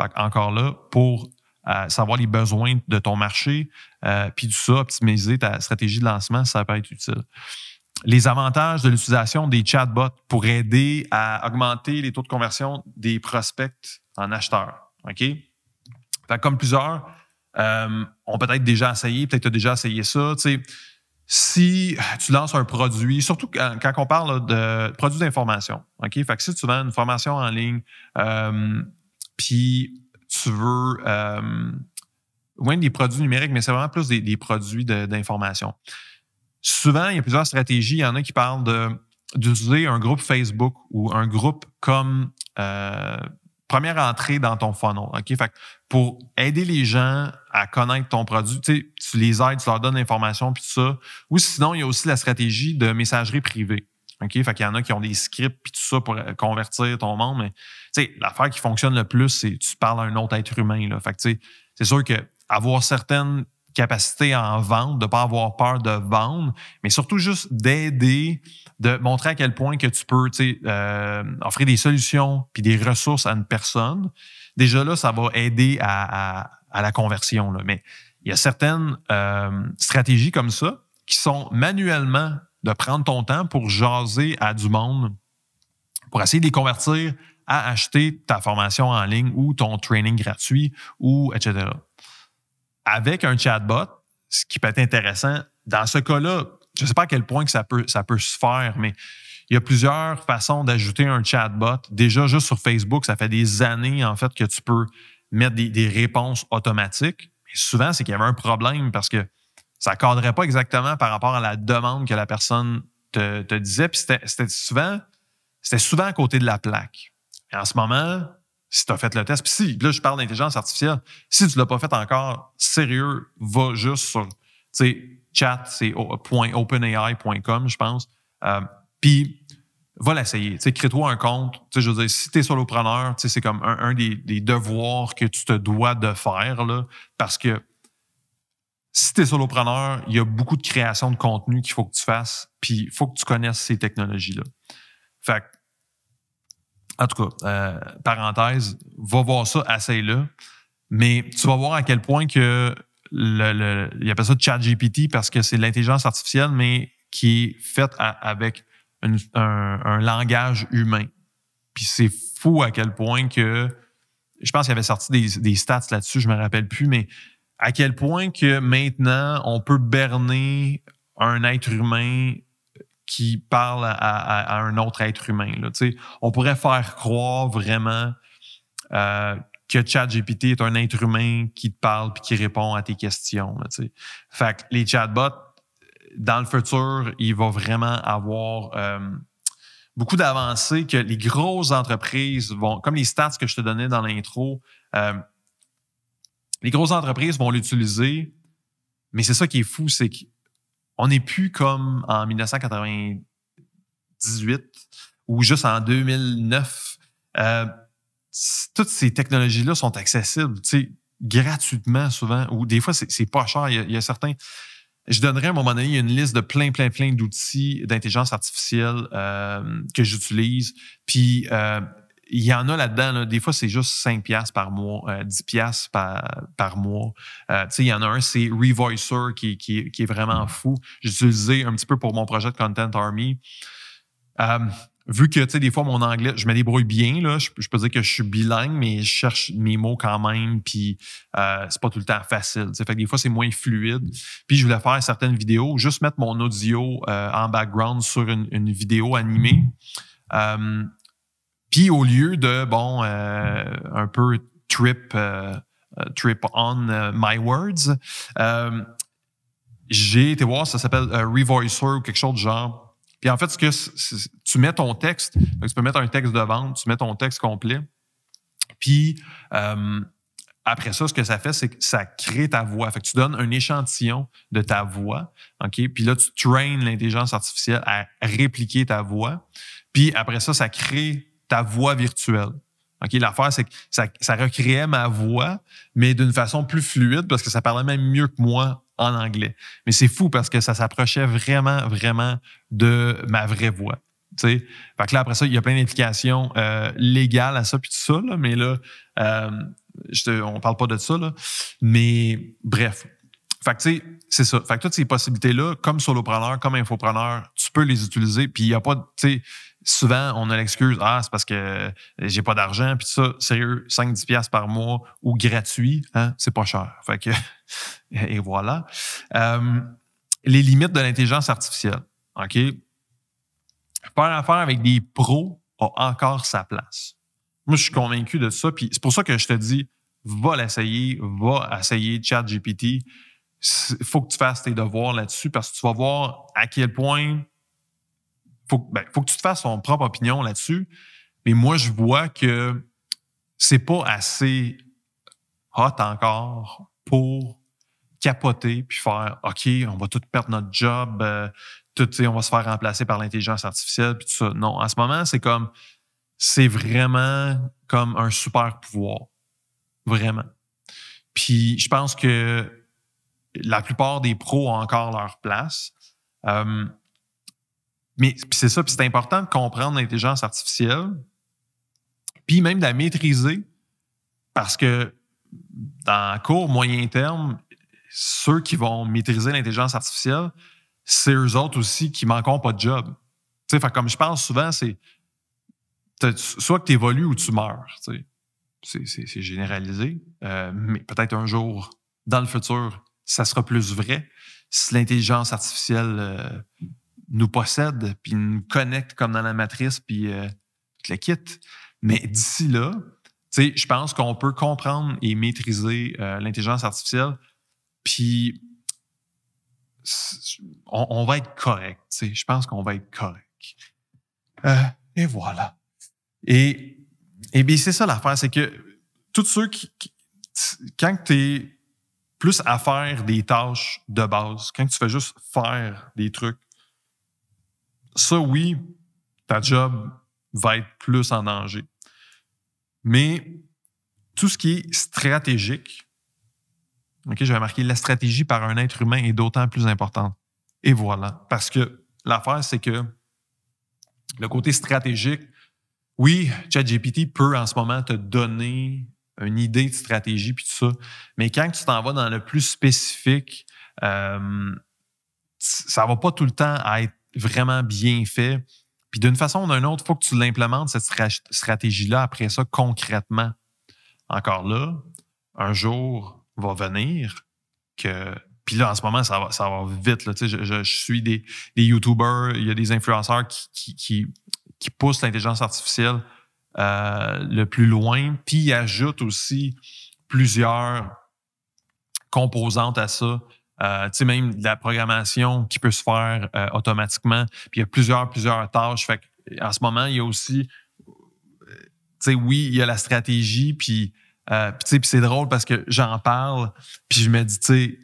Fait encore là, pour euh, savoir les besoins de ton marché, euh, puis tout ça, optimiser ta stratégie de lancement, ça peut être utile les avantages de l'utilisation des chatbots pour aider à augmenter les taux de conversion des prospects en acheteurs. OK? comme plusieurs euh, ont peut-être déjà essayé, peut-être tu as déjà essayé ça. si tu lances un produit, surtout quand, on parle de produits d'information, OK? Fait que si tu vends une formation en ligne, euh, puis tu veux euh, des produits numériques, mais c'est vraiment plus des produits d'information souvent, il y a plusieurs stratégies. Il y en a qui parlent d'utiliser un groupe Facebook ou un groupe comme euh, première entrée dans ton funnel. Fait pour aider les gens à connaître ton produit, tu les aides, tu leur donnes l'information puis tout ça. Ou sinon, il y a aussi la stratégie de messagerie privée. OK? Fait qu'il y en a qui ont des scripts puis tout ça pour euh, convertir ton monde. Mais tu sais, l'affaire qui fonctionne le plus, c'est tu parles à un autre être humain. Là. Fait que tu sais, c'est sûr que avoir certaines capacité à en vendre, de pas avoir peur de vendre, mais surtout juste d'aider, de montrer à quel point que tu peux euh, offrir des solutions puis des ressources à une personne. Déjà là, ça va aider à, la conversion. Mais il y a certaines euh, stratégies comme ça qui sont manuellement de prendre ton temps pour jaser à du monde, pour essayer de les convertir à acheter ta formation en ligne ou ton training gratuit ou etc avec un chatbot, ce qui peut être intéressant, dans ce cas-là, je ne sais pas à quel point que ça peut, ça peut se faire, mais il y a plusieurs façons d'ajouter un chatbot. Déjà, juste sur Facebook, ça fait des années, en fait, que tu peux mettre des, réponses automatiques. Mais souvent, c'est qu'il y avait un problème parce que ça ne cadrait pas exactement par rapport à la demande que la personne te, te disait. Puis c'était souvent, souvent à côté de la plaque. Et en ce moment, si tu as fait le test. Puis si, là, je parle d'intelligence artificielle, si tu ne l'as pas fait encore, sérieux, va juste sur, chat, c'est .openai.com, je pense. Euh, puis, va l'essayer. Crée-toi un compte. Je veux dire, si tu es solopreneur, c'est comme un, des, devoirs que tu te dois de faire, là, parce que si tu es solopreneur, il y a beaucoup de création de contenu qu'il faut que tu fasses, puis il faut que tu connaisses ces technologies-là. Fait que, en tout cas, euh, parenthèse, va voir ça, essaye-le. Mais tu vas voir à quel point que le, le, il appelle ça chat GPT parce que c'est l'intelligence artificielle, mais qui est faite avec un, langage humain. Puis c'est fou à quel point que je pense qu'il avait sorti des, des stats là-dessus, je me rappelle plus, mais à quel point que maintenant on peut berner un être humain qui parle à, un autre être humain. Là. On pourrait faire croire vraiment euh, que ChatGPT est un être humain qui te parle puis qui répond à tes questions. Là, fait que les chatbots, dans le futur, il va vraiment avoir euh, beaucoup d'avancées que les grosses entreprises vont, comme les stats que je te donnais dans l'intro, euh, les grosses entreprises vont l'utiliser, mais c'est ça qui est fou, c'est que on n'est plus comme en 1998 ou juste en 2009. Euh, toutes ces technologies-là sont accessibles, gratuitement souvent, ou des fois, c'est pas cher. Il y, a, certains. Je donnerais à un moment donné une liste de plein, plein, plein d'outils d'intelligence artificielle euh, que j'utilise. Puis, euh, il y en a là-dedans. Des fois, c'est juste 5 piastres par mois, 10 piastres par, par mois. il y en a un, c'est Revoicer qui, qui, qui est vraiment fou. J'ai utilisé un petit peu pour mon projet de Content Army vu que, tu sais, des fois, mon anglais, je me débrouille bien, là, je, peux dire que je suis bilingue, mais je cherche mes mots quand même, puis euh, c'est pas tout le temps facile. Fait que des fois, c'est moins fluide. Puis je voulais faire certaines vidéos, juste mettre mon audio euh, en background sur une, vidéo animée. Euh, puis au lieu de, bon, euh, un peu trip, trip on my words, j'ai été voir, ça s'appelle Revoicer ou quelque chose de genre puis en fait, ce que tu mets ton texte, tu peux mettre un texte de vente, tu mets ton texte complet. Puis euh, après ça, ce que ça fait, c'est que ça crée ta voix. Fait que tu donnes un échantillon de ta voix, OK? Puis là, tu traînes l'intelligence artificielle à répliquer ta voix. Puis après ça, ça crée ta voix virtuelle. OK, l'affaire, c'est que ça, recréait ma voix, mais d'une façon plus fluide parce que ça parlait même mieux que moi en anglais. Mais c'est fou parce que ça s'approchait vraiment, vraiment de ma vraie voix. sais. Fait que là, après ça, il y a plein d'implications euh, légales à ça, puis tout ça, là, mais là, euh, je on parle pas de ça, là. Mais bref. Fait que tu sais, c'est ça. Fait que toutes ces possibilités-là, comme solopreneur, comme infopreneur, tu peux les utiliser, puis il n'y a pas, tu sais, souvent, on a l'excuse, ah, c'est parce que j'ai pas d'argent, puis ça, sérieux, 5-10$ par mois ou gratuit, hein, c'est pas cher. Fait que, et voilà. Euh, les limites de l'intelligence artificielle. OK? Faire affaire avec des pros a encore sa place. Moi, je suis convaincu de ça, puis c'est pour ça que je te dis, va l'essayer, va essayer ChatGPT. Il faut que tu fasses tes devoirs là-dessus parce que tu vas voir à quel point faut, ben, faut que tu te fasses ton propre opinion là-dessus. Mais moi, je vois que c'est pas assez hot encore pour capoter puis faire OK, on va tout perdre notre job, euh, on va se faire remplacer par l'intelligence artificielle puis tout ça. Non, en ce moment, c'est comme c'est vraiment comme un super pouvoir. Vraiment. Puis je pense que la plupart des pros ont encore leur place. Euh, mais c'est ça, puis c'est important de comprendre l'intelligence artificielle, puis même de la maîtriser, parce que dans court, moyen terme, ceux qui vont maîtriser l'intelligence artificielle, c'est eux autres aussi qui manqueront pas de job. Sais, comme je pense souvent, c'est soit que tu évolues ou tu meurs. C'est généralisé, euh, mais peut-être un jour, dans le futur, ça sera plus vrai si l'intelligence artificielle euh, nous possède, puis nous connecte comme dans la matrice, puis euh, le quitte. Mais d'ici là, je pense qu'on peut comprendre et maîtriser euh, l'intelligence artificielle, puis on, va être correct. Je pense qu'on va être correct. Euh, et voilà. Et, et bien, c'est ça l'affaire, c'est que tous ceux qui, quand tu es plus à faire des tâches de base, quand tu fais juste faire des trucs, ça, oui, ta job va être plus en danger. Mais tout ce qui est stratégique, OK, j'avais marqué la stratégie par un être humain est d'autant plus importante. Et voilà. Parce que l'affaire, c'est que le côté stratégique, oui, ChatGPT peut en ce moment te donner une idée de stratégie puis tout ça, mais quand tu t'en vas dans le plus spécifique, euh, ça va pas tout le temps être vraiment bien fait. Puis d'une façon ou d'une autre, il faut que tu l'implémentes, cette stratégie-là, après ça, concrètement. Encore là, un jour va venir que. Puis là, en ce moment, ça va, ça va vite. Je, suis des, des YouTubers, il y a des influenceurs qui, qui, qui, poussent l'intelligence artificielle euh, le plus loin, puis ils ajoutent aussi plusieurs composantes à ça euh, tu sais, même de la programmation qui peut se faire euh, automatiquement. Puis il y a plusieurs, plusieurs tâches. Fait en ce moment, il y a aussi, tu sais, oui, il y a la stratégie, puis, euh, puis c'est drôle parce que j'en parle, puis je me dis, tu sais,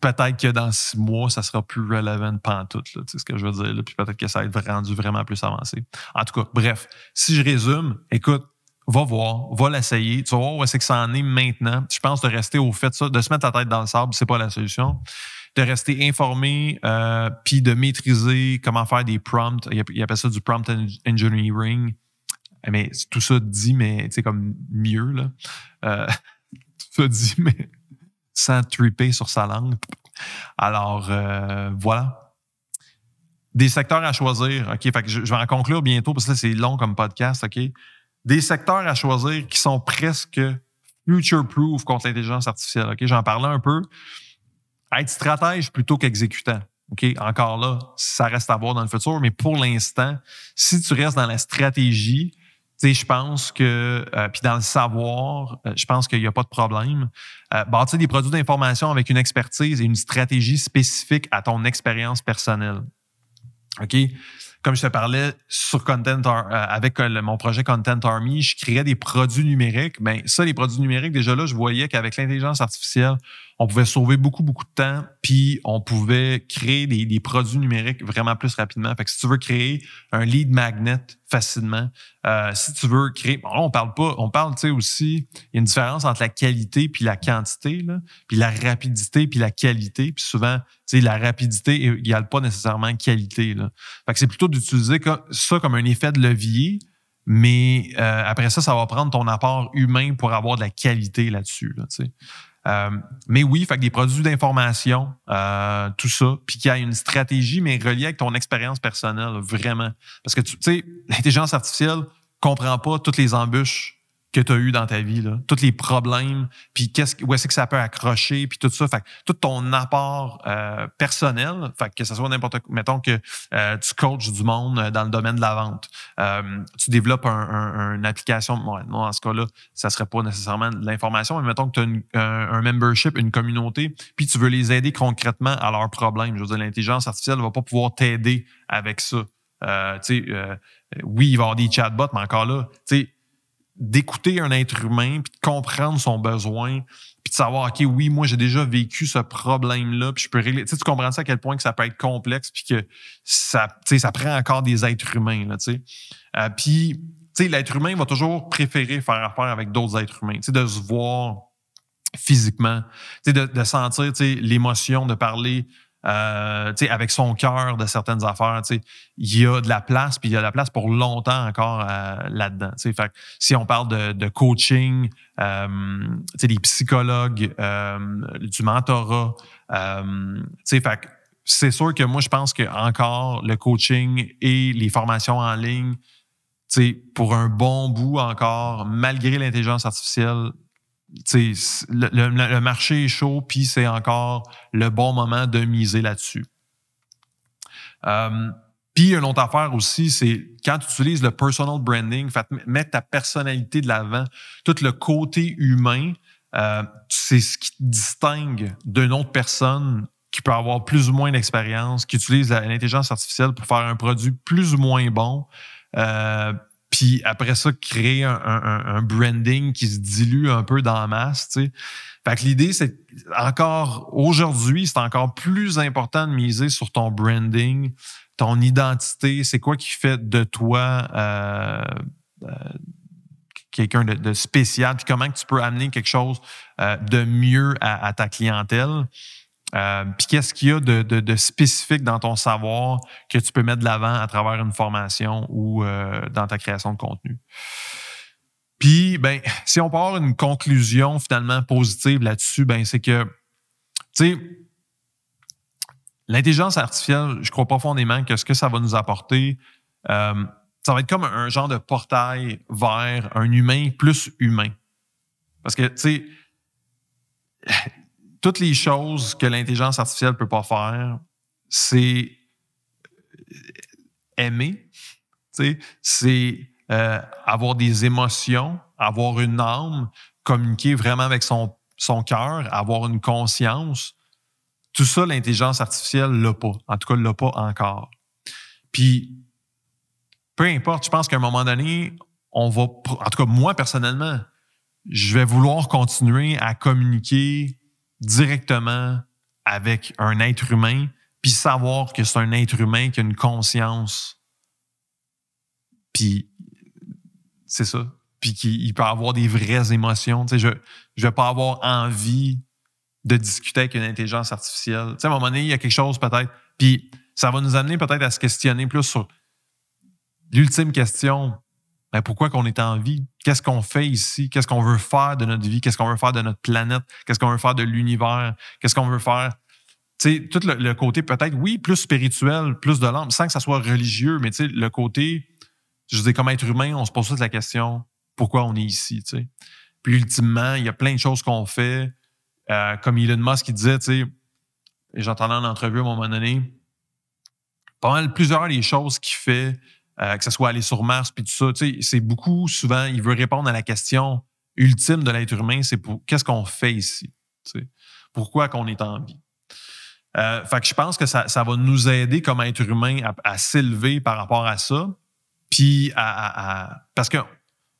peut-être que dans six mois, ça sera plus relevant pantoute, là, tu sais ce que je veux dire, là, puis peut-être que ça va être rendu vraiment plus avancé. En tout cas, bref, si je résume, écoute, va voir, va l'essayer. Tu vas voir où c'est que ça en est maintenant. Je pense de rester au fait de ça, de se mettre la tête dans le sable, c'est pas la solution. De rester informé, euh, puis de maîtriser comment faire des prompts. Il appelle ça du prompt engineering. mais tout ça dit, mais tu sais, comme mieux, là. Euh, tout ça dit, mais sans triper sur sa langue. Alors, euh, voilà. Des secteurs à choisir. OK, je, vais en conclure bientôt parce que c'est long comme podcast. OK? Des secteurs à choisir qui sont presque future-proof contre l'intelligence artificielle. OK, j'en parlais un peu. Être stratège plutôt qu'exécutant. OK, encore là, ça reste à voir dans le futur, mais pour l'instant, si tu restes dans la stratégie, sais, je pense que, euh, puis dans le savoir, euh, je pense qu'il n'y a pas de problème. Euh, bâtir des produits d'information avec une expertise et une stratégie spécifique à ton expérience personnelle. OK? comme je te parlais sur Content euh, avec mon projet Content Army, je créais des produits numériques. Ben ça, les produits numériques, déjà là, je voyais qu'avec l'intelligence artificielle, on pouvait sauver beaucoup, beaucoup de temps, puis on pouvait créer des, produits numériques vraiment plus rapidement. Fait que si tu veux créer un lead magnet facilement, euh, si tu veux créer, bon là, on parle pas, on parle, aussi, il y a une différence entre la qualité puis la quantité, puis la rapidité puis la qualité, puis souvent, tu sais, la rapidité égale pas nécessairement qualité, là. Fait que c'est plutôt d'utiliser ça comme un effet de levier, mais euh, après ça, ça va prendre ton apport humain pour avoir de la qualité là-dessus, là. Euh, mais oui, fait que des produits d'information, euh, tout ça, puis qu'il y a une stratégie, mais reliée avec ton expérience personnelle, vraiment. Parce que tu sais, l'intelligence artificielle comprend pas toutes les embûches que tu as eu dans ta vie, là, tous les problèmes, puis qu'est-ce où est-ce que ça peut accrocher, puis tout ça, fait tout ton apport euh, personnel, fait que ce soit n'importe quoi, mettons que euh, tu coaches du monde dans le domaine de la vente, euh, tu développes un, une application, non, dans ce cas-là, ça serait pas nécessairement de l'information, mais mettons que tu as un, membership, une communauté, puis tu veux les aider concrètement à leurs problèmes. Je veux dire, l'intelligence artificielle va pas pouvoir t'aider avec ça. Euh, tu sais, oui, il va y avoir des chatbots, mais encore là, tu sais, d'écouter un être humain, puis de comprendre son besoin, puis de savoir, OK, oui, moi, j'ai déjà vécu ce problème-là, puis je peux régler. Tu, comprends ça à quel point que ça peut être complexe, puis que ça, tu sais, ça prend encore des êtres humains, là, tu sais. Euh, puis, tu sais, l'être humain va toujours préférer faire affaire avec d'autres êtres humains, tu sais, de se voir physiquement, tu sais, de, de sentir, tu sais, l'émotion, de parler euh, avec son cœur de certaines affaires, il y a de la place, puis il y a de la place pour longtemps encore euh, là-dedans. Fait si on parle de, coaching, euh, des psychologues, euh, du mentorat, euh, fait c'est sûr que moi, je pense que encore le coaching et les formations en ligne, pour un bon bout encore, malgré l'intelligence artificielle, le, le, marché est chaud, puis c'est encore le bon moment de miser là-dessus. Euh, puis une autre affaire aussi, c'est quand tu utilises le personal branding, mettre ta personnalité de l'avant, tout le côté humain, euh, c'est ce qui te distingue d'une autre personne qui peut avoir plus ou moins d'expérience, qui utilise l'intelligence artificielle pour faire un produit plus ou moins bon. Euh, puis après ça, créer un, branding qui se dilue un peu dans la masse. Tu. Fait que l'idée, c'est encore aujourd'hui, c'est encore plus important de miser sur ton branding, ton identité. C'est quoi qui fait de toi euh, euh, quelqu'un de, spécial, puis comment tu peux amener quelque chose euh, de mieux à ta clientèle? Euh, puis qu'est-ce qu'il y a de, spécifique dans ton savoir que tu peux mettre de l'avant à travers une formation ou euh, dans ta création de contenu? Puis, ben, si on avoir une conclusion finalement positive là-dessus, ben, c'est que, tu sais, l'intelligence artificielle, je crois profondément que ce que ça va nous apporter, euh, ça va être comme un genre de portail vers un humain plus humain. Parce que, tu sais, toutes les choses que l'intelligence artificielle peut pas faire, c'est euh, aimer, c'est euh, avoir des émotions, avoir une âme, communiquer vraiment avec son, son cœur, avoir une conscience. Tout ça, l'intelligence artificielle l'a pas. En tout cas, l'a pas encore. Puis, peu importe, je pense qu'à un moment donné, on va, en tout cas, moi personnellement, je vais vouloir continuer à communiquer directement avec un être humain, puis savoir que c'est un être humain qui a une conscience. Puis c'est ça. Puis qu'il peut avoir des vraies émotions. Tu je ne vais pas avoir envie de discuter avec une intelligence artificielle. Tu sais, à un moment donné, il y a quelque chose peut-être. Puis ça va nous amener peut-être à se questionner plus sur l'ultime question. Ben, pourquoi qu'on est en vie? Qu'est-ce qu'on fait ici? Qu'est-ce qu'on veut faire de notre vie? Qu'est-ce qu'on veut faire de notre planète? Qu'est-ce qu'on veut faire de l'univers? Qu'est-ce qu'on veut faire? Tu sais, tout le, côté peut-être, oui, plus spirituel, plus de l'âme, sans que ça soit religieux, mais tu sais, le côté, je dis comme être humain, on se pose toute la question, pourquoi on est ici? Puis ultimement, il y a plein de choses qu'on fait. Euh, comme Elon Musk qui disait, tu sais, j'entendais en entrevue à un moment donné, pas mal plusieurs des choses qu'il fait, euh, que ce soit aller sur Mars puis tout ça, c'est beaucoup souvent, il veut répondre à la question ultime de l'être humain, c'est pour qu'est-ce qu'on fait ici, pourquoi qu'on est en vie? Euh, fait que je pense que ça, ça va nous aider comme être humain à, s'élever par rapport à ça, puis à, parce qu'on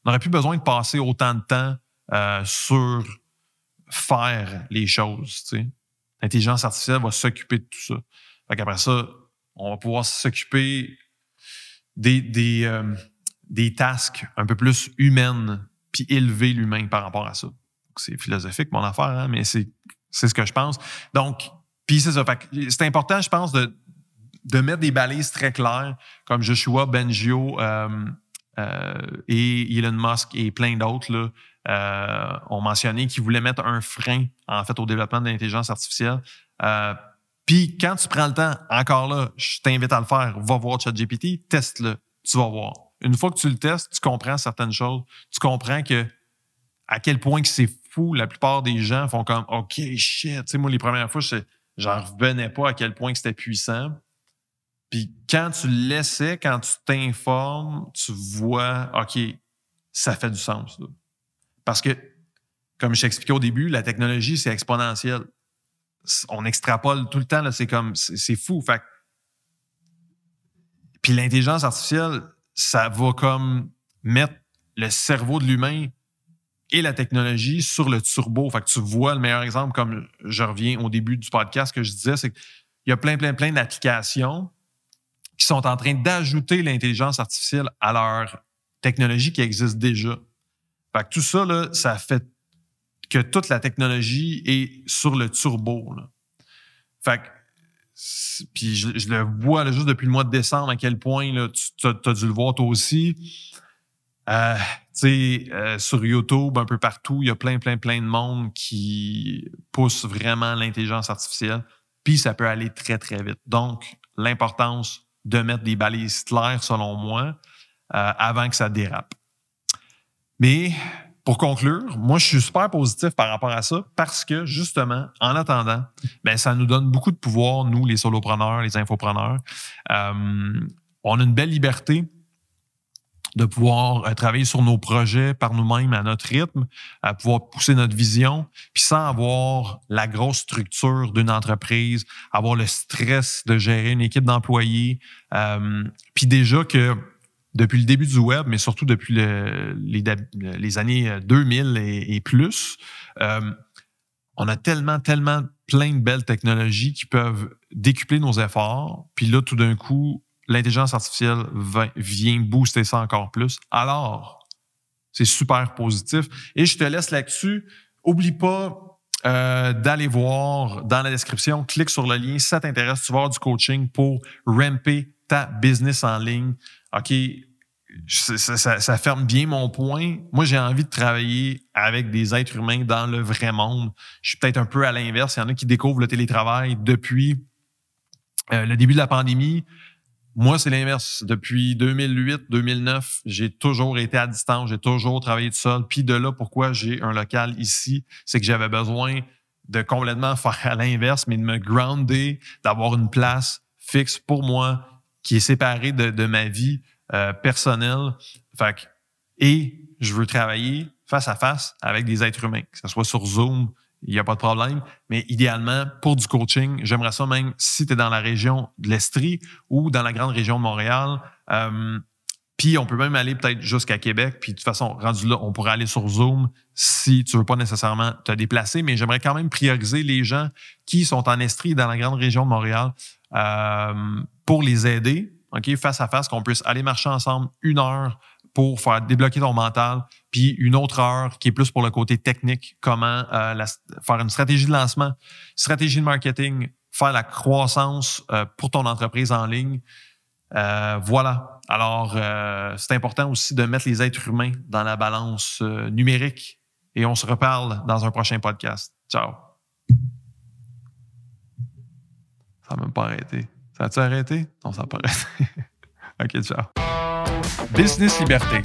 n'aurait plus besoin de passer autant de temps euh, sur faire les choses. L'intelligence artificielle va s'occuper de tout ça. Fait qu'après ça, on va pouvoir s'occuper des, des, euh, des tasks un peu plus humaines, puis élever l'humain par rapport à ça. C'est philosophique, mon affaire, hein, mais c'est, ce que je pense. Donc, puis c'est ça. C'est important, je pense, de, de mettre des balises très claires, comme Joshua Bengio euh, euh, et Elon Musk et plein d'autres euh, ont mentionné qu'ils voulaient mettre un frein, en fait, au développement de l'intelligence artificielle. Puis quand tu prends le temps, encore là, je t'invite à le faire, va voir ChatGPT, teste-le, tu vas voir. Une fois que tu le testes, tu comprends certaines choses, tu comprends que à quel point que c'est fou, la plupart des gens font comme OK, shit. Tu sais, moi, les premières fois, je j'en revenais pas à quel point c'était puissant. Puis quand tu le laissais, quand tu t'informes, tu vois, OK, ça fait du sens. Parce que, comme je t'expliquais au début, la technologie, c'est exponentiel. On extrapole tout le temps, c'est comme, c'est fou. Fait puis l'intelligence artificielle, ça va comme mettre le cerveau de l'humain et la technologie sur le turbo. Fait que tu vois le meilleur exemple, comme je reviens au début du podcast que je disais, c'est qu'il y a plein, plein, plein d'applications qui sont en train d'ajouter l'intelligence artificielle à leur technologie qui existe déjà. Fait que tout ça, ça fait que toute la technologie est sur le turbo. Fait que, puis je, le vois juste depuis le mois de décembre à quel point là, tu as, dû le voir toi aussi. Euh, euh, sur YouTube, un peu partout, il y a plein, plein, plein de monde qui pousse vraiment l'intelligence artificielle. Puis ça peut aller très, très vite. Donc, l'importance de mettre des balises claires, selon moi, euh, avant que ça dérape. Mais pour conclure, moi, je suis super positif par rapport à ça parce que, justement, en attendant, ben, ça nous donne beaucoup de pouvoir, nous, les solopreneurs, les infopreneurs. Euh, on a une belle liberté de pouvoir euh, travailler sur nos projets par nous-mêmes à notre rythme, à pouvoir pousser notre vision, puis sans avoir la grosse structure d'une entreprise, avoir le stress de gérer une équipe d'employés, euh, puis déjà que depuis le début du web, mais surtout depuis les, années 2000 et, plus, euh, on a tellement, tellement plein de belles technologies qui peuvent décupler nos efforts. Puis là, tout d'un coup, l'intelligence artificielle vient booster ça encore plus. Alors, c'est super positif. Et je te laisse là-dessus. Oublie pas euh, d'aller voir dans la description, clique sur le lien si ça t'intéresse, tu vas avoir du coaching pour ramper ta business en ligne. OK, ça, ferme bien mon point. Moi, j'ai envie de travailler avec des êtres humains dans le vrai monde. Je suis peut-être un peu à l'inverse. Il y en a qui découvrent le télétravail depuis euh, le début de la pandémie. Moi, c'est l'inverse. Depuis 2008, 2009, j'ai toujours été à distance, j'ai toujours travaillé tout seul. Puis de là, pourquoi j'ai un local ici, c'est que j'avais besoin de complètement faire à l'inverse, mais de me grounder, d'avoir une place fixe pour moi qui est séparée de, de ma vie euh, personnel. Fait et je veux travailler face à face avec des êtres humains, que ce soit sur Zoom, il n'y a pas de problème. Mais idéalement, pour du coaching, j'aimerais ça même si tu es dans la région de l'Estrie ou dans la grande région de Montréal. Euh, puis on peut même aller peut-être jusqu'à Québec. Puis de toute façon, rendu là, on pourrait aller sur Zoom si tu veux pas nécessairement te déplacer. Mais j'aimerais quand même prioriser les gens qui sont en Estrie dans la grande région de Montréal euh, pour les aider OK, face à face, qu'on puisse aller marcher ensemble une heure pour faire débloquer ton mental, puis une autre heure qui est plus pour le côté technique, comment euh, faire une stratégie de lancement, stratégie de marketing, faire la croissance euh, pour ton entreprise en ligne. Euh, voilà. Alors, c'est important aussi de mettre les êtres humains dans la balance numérique. Et on se reparle dans un prochain podcast. Ciao. Ça n'a même pas arrêté. Ça a-tu arrêté? Non, ça n'a pas arrêté. OK, ciao. Business Liberté.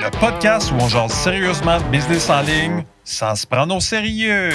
Le podcast où on jase sérieusement business en ligne sans se prendre au sérieux.